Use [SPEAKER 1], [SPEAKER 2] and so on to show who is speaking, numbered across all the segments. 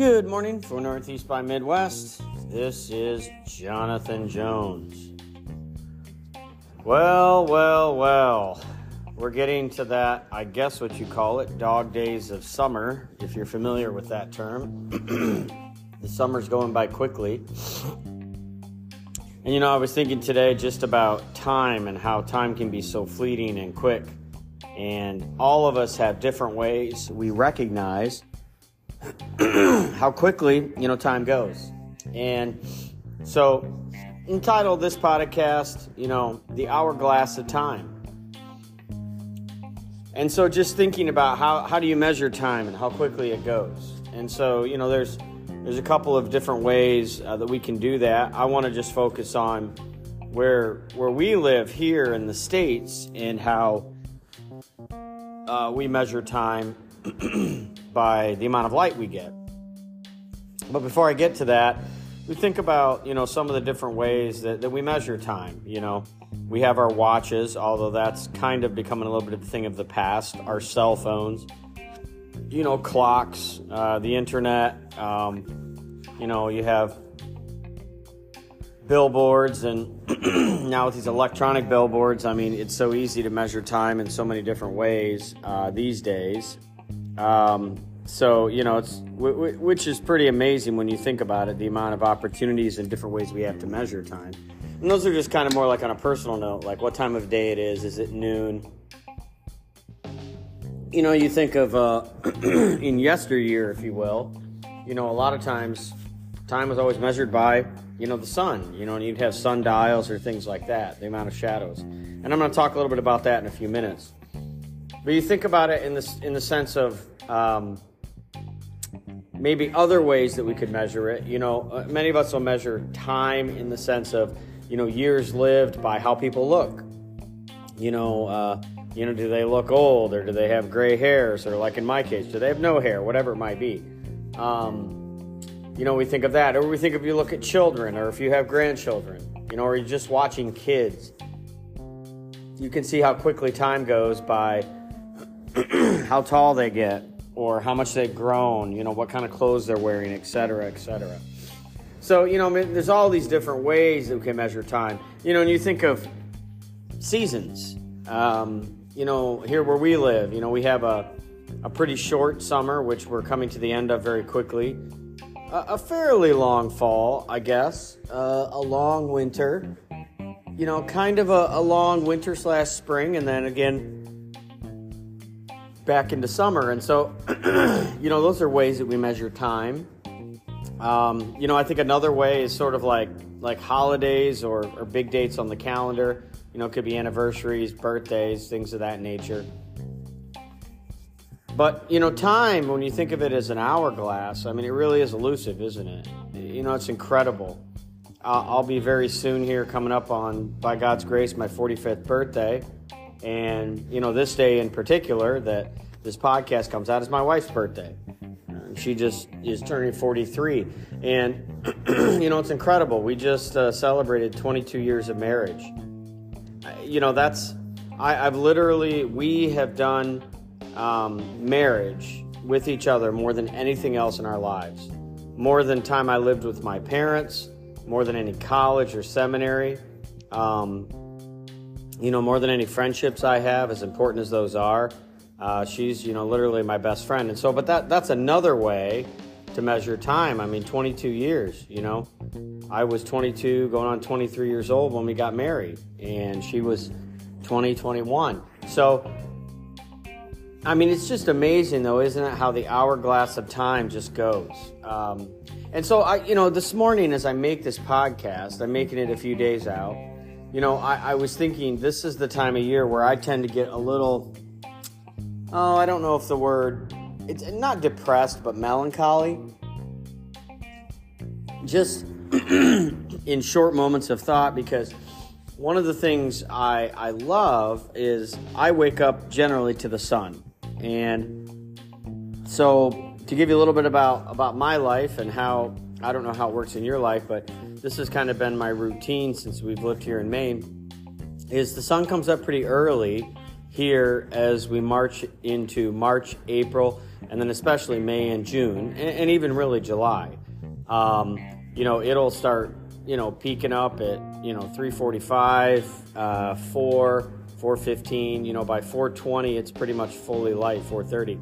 [SPEAKER 1] Good morning for Northeast by Midwest. This is Jonathan Jones. Well, well, well. We're getting to that, I guess what you call it, dog days of summer, if you're familiar with that term. the summer's going by quickly. And you know, I was thinking today just about time and how time can be so fleeting and quick. And all of us have different ways we recognize how quickly, you know, time goes. And so, entitled this podcast, you know, The Hourglass of Time. And so, just thinking about how, how do you measure time and how quickly it goes. And so, you know, there's there's a couple of different ways uh, that we can do that. I want to just focus on where where we live here in the states and how uh, we measure time by the amount of light we get. But before I get to that, we think about you know some of the different ways that, that we measure time. You know, we have our watches, although that's kind of becoming a little bit of a thing of the past. Our cell phones, you know, clocks, uh, the internet. Um, you know, you have billboards and now with these electronic billboards i mean it's so easy to measure time in so many different ways uh, these days um, so you know it's w- w- which is pretty amazing when you think about it the amount of opportunities and different ways we have to measure time. And those are just kind of more like on a personal note like what time of day it is is it noon? You know you think of uh, in yesteryear if you will you know a lot of times time was always measured by you know the sun you know and you'd have sundials or things like that the amount of shadows. And i'm going to talk a little bit about that in a few minutes but you think about it in the in the sense of um, maybe other ways that we could measure it. You know, uh, many of us will measure time in the sense of you know years lived by how people look. You know, uh, you know, do they look old or do they have gray hairs or like in my case, do they have no hair? Whatever it might be. Um, you know, we think of that, or we think if you look at children, or if you have grandchildren, you know, or you're just watching kids. You can see how quickly time goes by how tall they get or how much they've grown, you know, what kind of clothes they're wearing, etc., etc. So, you know, I mean, there's all these different ways that we can measure time. You know, and you think of seasons. Um, you know, here where we live, you know, we have a, a pretty short summer, which we're coming to the end of very quickly. A, a fairly long fall, I guess. Uh, a long winter. You know, kind of a, a long winter slash spring, and then again, back into summer. And so, you know, those are ways that we measure time. Um, you know, I think another way is sort of like like holidays or, or big dates on the calendar. You know, it could be anniversaries, birthdays, things of that nature. But, you know, time, when you think of it as an hourglass, I mean, it really is elusive, isn't it? You know, it's incredible. I'll be very soon here coming up on, by God's grace, my 45th birthday. And, you know, this day in particular that this podcast comes out is my wife's birthday. She just is turning 43. And, you know, it's incredible. We just uh, celebrated 22 years of marriage. You know, that's, I, have literally, we have done um, marriage with each other more than anything else in our lives. More than time I lived with my parents, more than any college or seminary. Um, you know, more than any friendships I have, as important as those are, uh, she's, you know, literally my best friend. And so, but that that's another way to measure time. I mean, 22 years, you know. I was 22, going on 23 years old when we got married, and she was 20, 21. So, I mean, it's just amazing, though, isn't it, how the hourglass of time just goes. Um, and so, I, you know, this morning as I make this podcast, I'm making it a few days out you know, I, I was thinking this is the time of year where I tend to get a little, oh, I don't know if the word, it's not depressed, but melancholy. Just in short moments of thought because one of the things I, I love is I wake up generally to the sun. And so to give you a little bit about, about my life and how, I don't know how it works in your life, but this has kind of been my routine since we've lived here in Maine, is the sun comes up pretty early here as we march into March, April, and then especially May and June, and, and even really July. Um, you know, it'll start, you know, peaking up at, you know, 345, uh, 4, 415, you know, by 420, it's pretty much fully light, 430.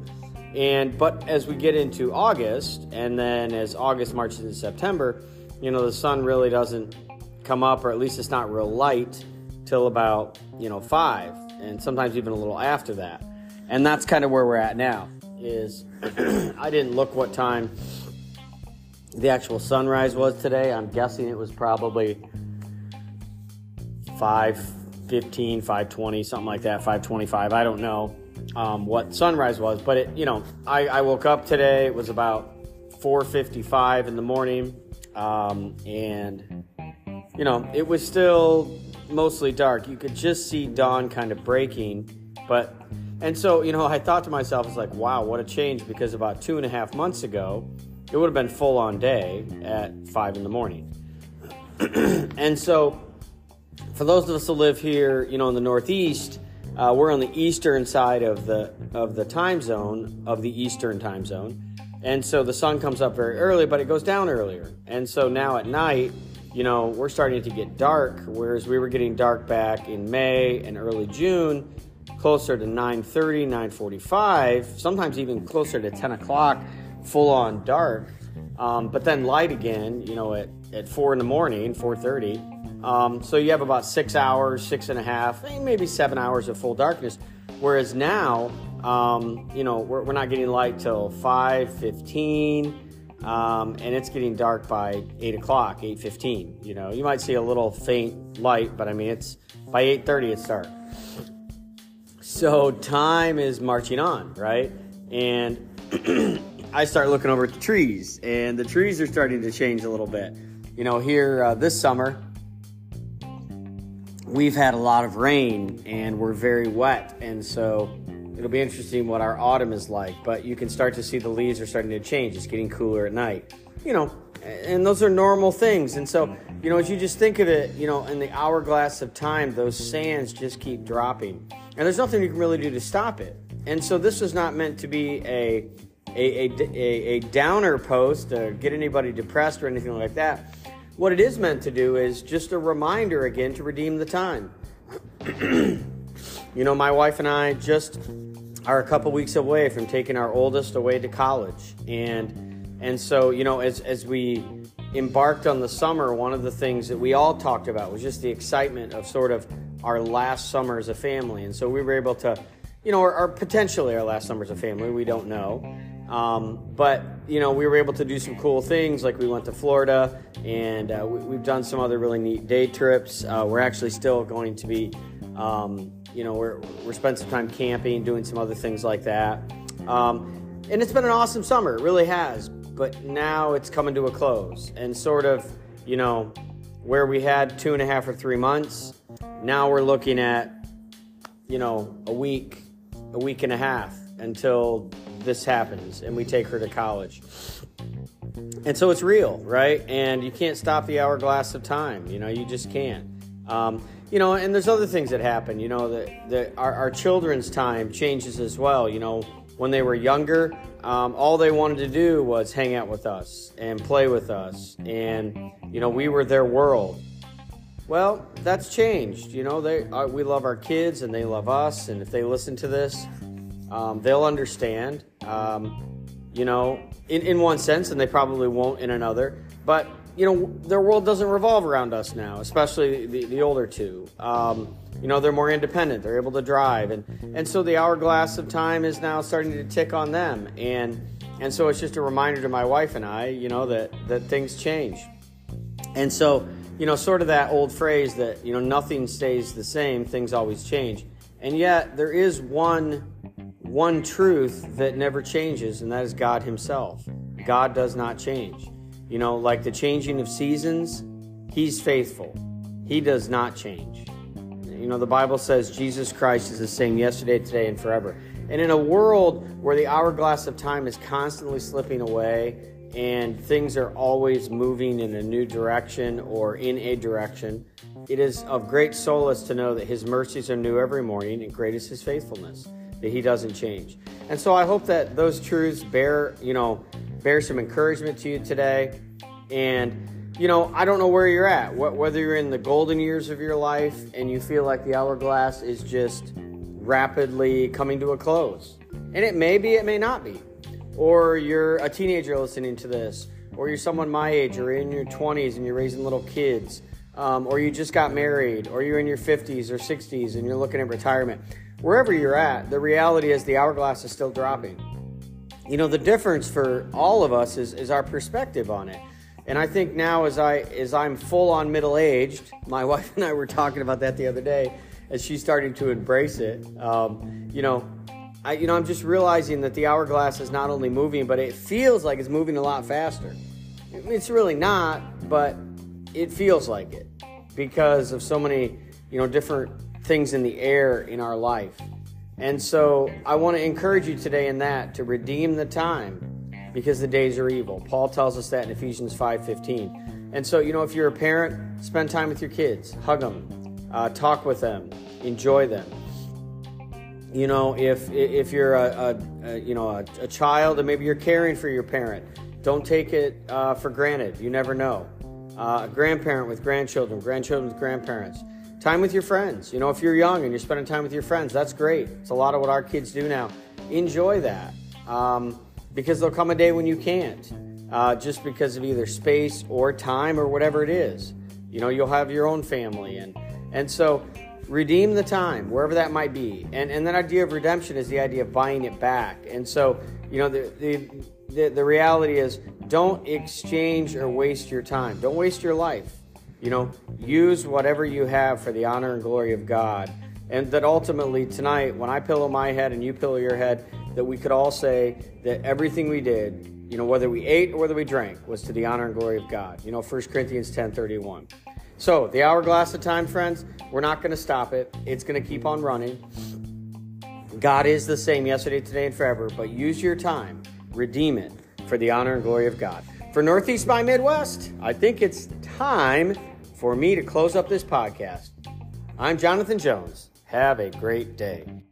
[SPEAKER 1] And, but as we get into August, and then as August marches into September, you know, the sun really doesn't come up, or at least it's not real light till about, you know, 5, and sometimes even a little after that. And that's kind of where we're at now, is I didn't look what time the actual sunrise was today. I'm guessing it was probably 515, 520, something like that, 525. I don't know um, what sunrise was, but it, you know, I, I, woke up today. It was about 4:55 in the morning, um, and you know, it was still mostly dark. You could just see dawn kind of breaking, but and so you know, I thought to myself, "It's like, wow, what a change!" Because about two and a half months ago, it would have been full on day at five in the morning. and so, for those of us who live here, you know, in the Northeast, uh, we're on the eastern side of the of the time zone of the Eastern time zone, and so the sun comes up very early, but it goes down earlier. And so now at night, you know, we're starting to get dark, whereas we were getting dark back in May and early June, closer to 9:30, 9:45, sometimes even closer to 10 o'clock full on dark, um, but then light again, you know, at, at four in the morning, 4.30. Um, so you have about six hours, six and a half, eh, maybe seven hours of full darkness. Whereas now, um, you know, we're, we're, not getting light till 5.15, um, and it's getting dark by 8 o'clock, 8.15. You know, you might see a little faint light, but I mean, it's by 8.30 it's dark. So time is marching on, right? And I start looking over at the trees, and the trees are starting to change a little bit. You know, here uh, this summer, we've had a lot of rain and we're very wet, and so it'll be interesting what our autumn is like. But you can start to see the leaves are starting to change. It's getting cooler at night. You know, and those are normal things. And so, you know, as you just think of it, you know, in the hourglass of time, those sands just keep dropping. And there's nothing you can really do to stop it. And so this was not meant to be a a, a, a, downer post or get anybody depressed or anything like that. What it is meant to do is just a reminder again to redeem the time. you know, my wife and I just are a couple weeks away from taking our oldest away to college. And and so, you know, as as we embarked on the summer, one of the things that we all talked about was just the excitement of sort of our last summer as a family. And so we were able to, you know, or, or potentially our last summer as a family, we don't know. Um, but you know, we were able to do some cool things, like we went to Florida, and uh, we, have done some other really neat day trips. Uh, we're actually still going to be, um, you know, we're we're spending some time camping, doing some other things like that. Um, and it's been an awesome summer, it really has. But now it's coming to a close, and sort of, you know, where we had two and a half or three months, now we're looking at, you know, a week, a week and a half until this happens and we take her to college. And so it's real, right? And you can't stop the hourglass of time. You know, you just can't. Um, you know, and there's other things that happen. You know, that, that our, our, children's time changes as well. You know, when they were younger, um, all they wanted to do was hang out with us and play with us. And, you know, we were their world. Well, that's changed. You know, they uh, we love our kids and they love us. And if they listen to this, um, they'll understand, um, you know, in, in one sense, and they probably won't in another. But, you know, their world doesn't revolve around us now, especially the, the older two. Um, you know, they're more independent, they're able to drive. And, and so the hourglass of time is now starting to tick on them. And, and so it's just a reminder to my wife and I, you know, that, that things change. And so, you know, sort of that old phrase that, you know, nothing stays the same, things always change. And yet, there is one one truth that never changes, and that is God Himself. God does not change. You know, like the changing of seasons, He's faithful. He does not change. You know, the Bible says Jesus Christ is the same yesterday, today, and forever. And in a world where the hourglass of time is constantly slipping away and things are always moving in a new direction or in a direction, it is of great solace to know that His mercies are new every morning and great is His faithfulness, that He doesn't change. And so I hope that those truths bear, you know, bear some encouragement to you today. And, you know, I don't know where you're at, What, whether you're in the golden years of your life and you feel like the hourglass is just rapidly coming to a close. And it may be, it may not be or you're a teenager listening to this, or you're someone my age, or in your 20s and you're raising little kids, um, or you just got married, or you're in your 50s or 60s and you're looking at retirement. Wherever you're at, the reality is the hourglass is still dropping. You know, the difference for all of us is, is our perspective on it. And I think now, as I as I'm full on middle aged, my wife and I were talking about that the other day, as she's starting to embrace it. Um, you know, I, you know, I'm just realizing that the hourglass is not only moving, but it feels like it's moving a lot faster. It's really not, but it feels like it because of so many, you know, different things in the air in our life. And so I want to encourage you today in that to redeem the time because the days are evil. Paul tells us that in Ephesians 5:15. And so, you know, if you're a parent, spend time with your kids, hug them, uh, talk with them, enjoy them. You know if if you're a, a, a you know a, a, child and maybe you're caring for your parent don't take it uh, for granted. You never know. Uh, a grandparent with grandchildren grandchildren with grandparents time with your friends. You know if you're young and you're spending time with your friends that's great. It's a lot of what our kids do now. Enjoy that um, because there'll come a day when you can't uh, just because of either space or time or whatever it is. You know you'll have your own family and and so redeem the time wherever that might be. And and that idea of redemption is the idea of buying it back. And so you know the the the, the reality is don't exchange or waste your time. Don't waste your life you know use whatever you have for the honor and glory of god and that ultimately tonight when i pillow my head and you pillow your head that we could all say that everything we did you know whether we ate or whether we drank was to the honor and glory of god you know 1 corinthians 10 31 so, the hourglass of time, friends, we're not going to stop it. It's going to keep on running. God is the same yesterday, today, and forever, but use your time, redeem it for the honor and glory of God. For Northeast by Midwest, I think it's time for me to close up this podcast. I'm Jonathan Jones. Have a great day.